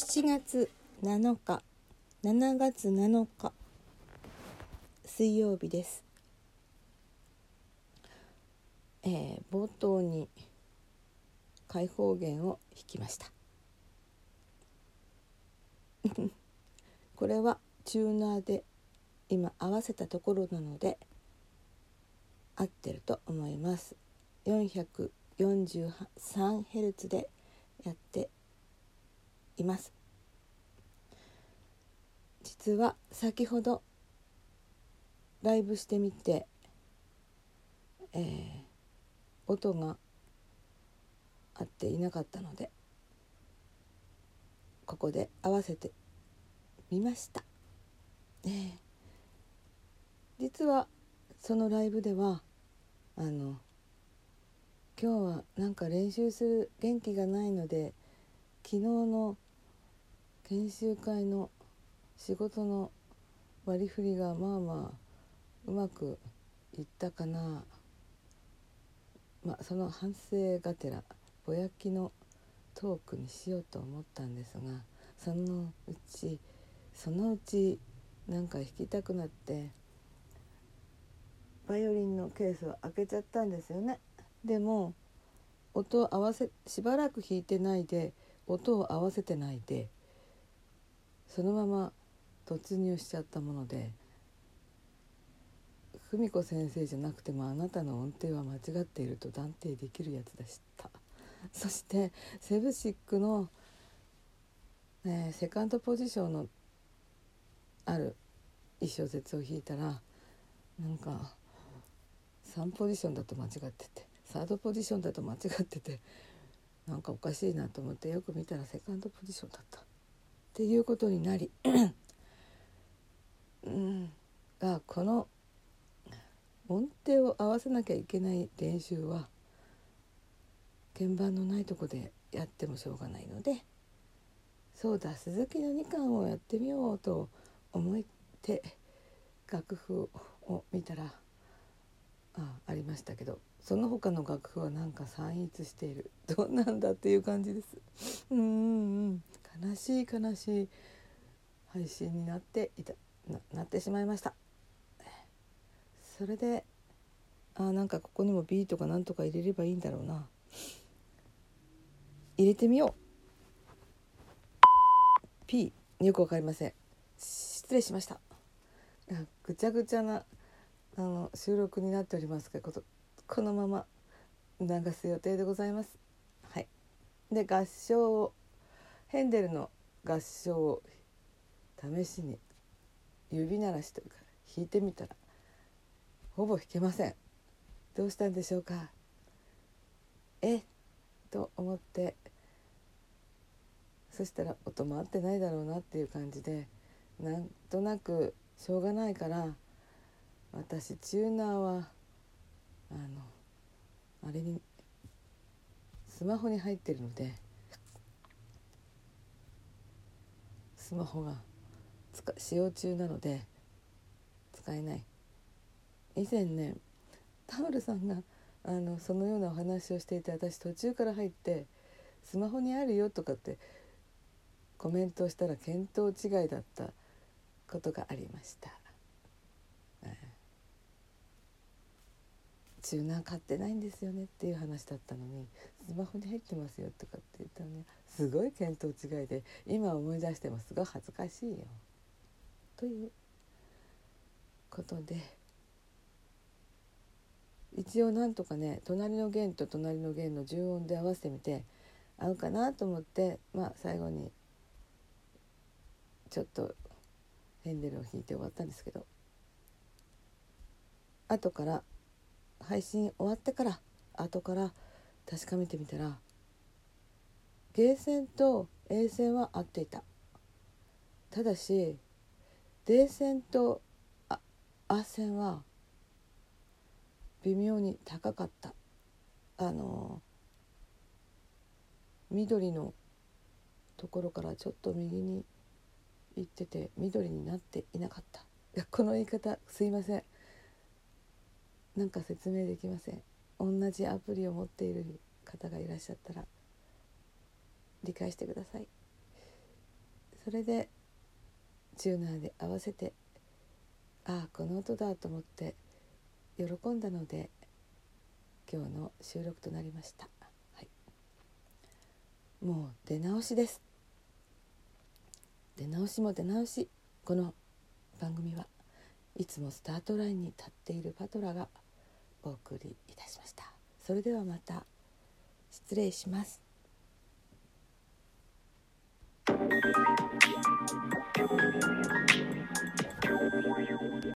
7月7日7月7日水曜日です、えー冒頭に開放弦を弾きました。これはチューナーで今合わせたところなので合ってると思います。443Hz でやっています。実は先ほどライブしてみて、えー音が合っていなかったのでここで合わせてみました、ねえ実はそのライブではあの今日はなんか練習する元気がないので昨日の研修会の仕事の割り振りがまあまあうまくいったかな。まあその反省がてらぼやきのトークにしようと思ったんですがそのうちそのうちなんか弾きたくなってバイオリンのケースを開けちゃったんですよね。でも音を合わせしばらく弾いてないで音を合わせてないでそのまま突入しちゃったもので文子先生じゃなくてもあなたの音程は間違っていると断定できるやつでした。そしてセブシックの、えーセカンドポジションのある一小節を弾いたらなんか3ポジションだと間違っててサードポジションだと間違っててなんかおかしいなと思ってよく見たらセカンドポジションだった。っていうことになりうん。がこの音程を合わせなきゃいけない練習は鍵盤のないとこでやってもしょうがないのでそうだ鈴木の2巻をやってみようと思って楽譜を見たらあありましたけどその他の楽譜はなんか散逸している。どうなんだっていう感じです。うんうん。しい悲しい配信になっていたななってしまいました。それであなんかここにも B とかなんとか入れればいいんだろうな。入れてみよう。P よくわかりません。失礼しました。ぐちゃぐちゃなあの収録になっておりますがことこのまま流す予定でございます。はい。で合唱をヘンデルの合唱を試しに指鳴らしというか弾いてみたらほぼ弾けません。どうしたんでしょうか？え？と思ってそしたら音も合ってないだろうなっていう感じでなんとなくしょうがないから私チューナーはあのあれにスマホに入ってるのでスマホが使用中なので使えない以前ねタオルさんがあのそのようなお話をしていて私途中から入って「スマホにあるよ」とかってコメントをしたら見当違いだったことがありました。ええチューナー買ってないんですよねっていう話だったのにスマホに入ってますよとかって言ったらねすごい見当違いで今思い出してもすごい恥ずかしいよ。ということで一応なんとかね隣の弦と隣の弦の重音で合わせてみて合うかなと思ってまあ最後にちょっとヘンデルを弾いて終わったんですけど後から配信終わってから後から確かめてみたらゲーセンと A 線は合っていた。ただし D 線とあ A 線は微妙に高かった。あの緑のところからちょっと右に行ってて緑になっていなかった。いやこの言い方すいません。なんか説明できません。同じアプリを持っている方がいらっしゃったら理解してください。それでチューナーで合わせてああこの音だと思って喜んだので今日の収録となりました、はい、もう出直しです。出直しも出直し。この番組はいつもスタートラインに立っているパトラがお送りいたしました。それではまた。失礼します。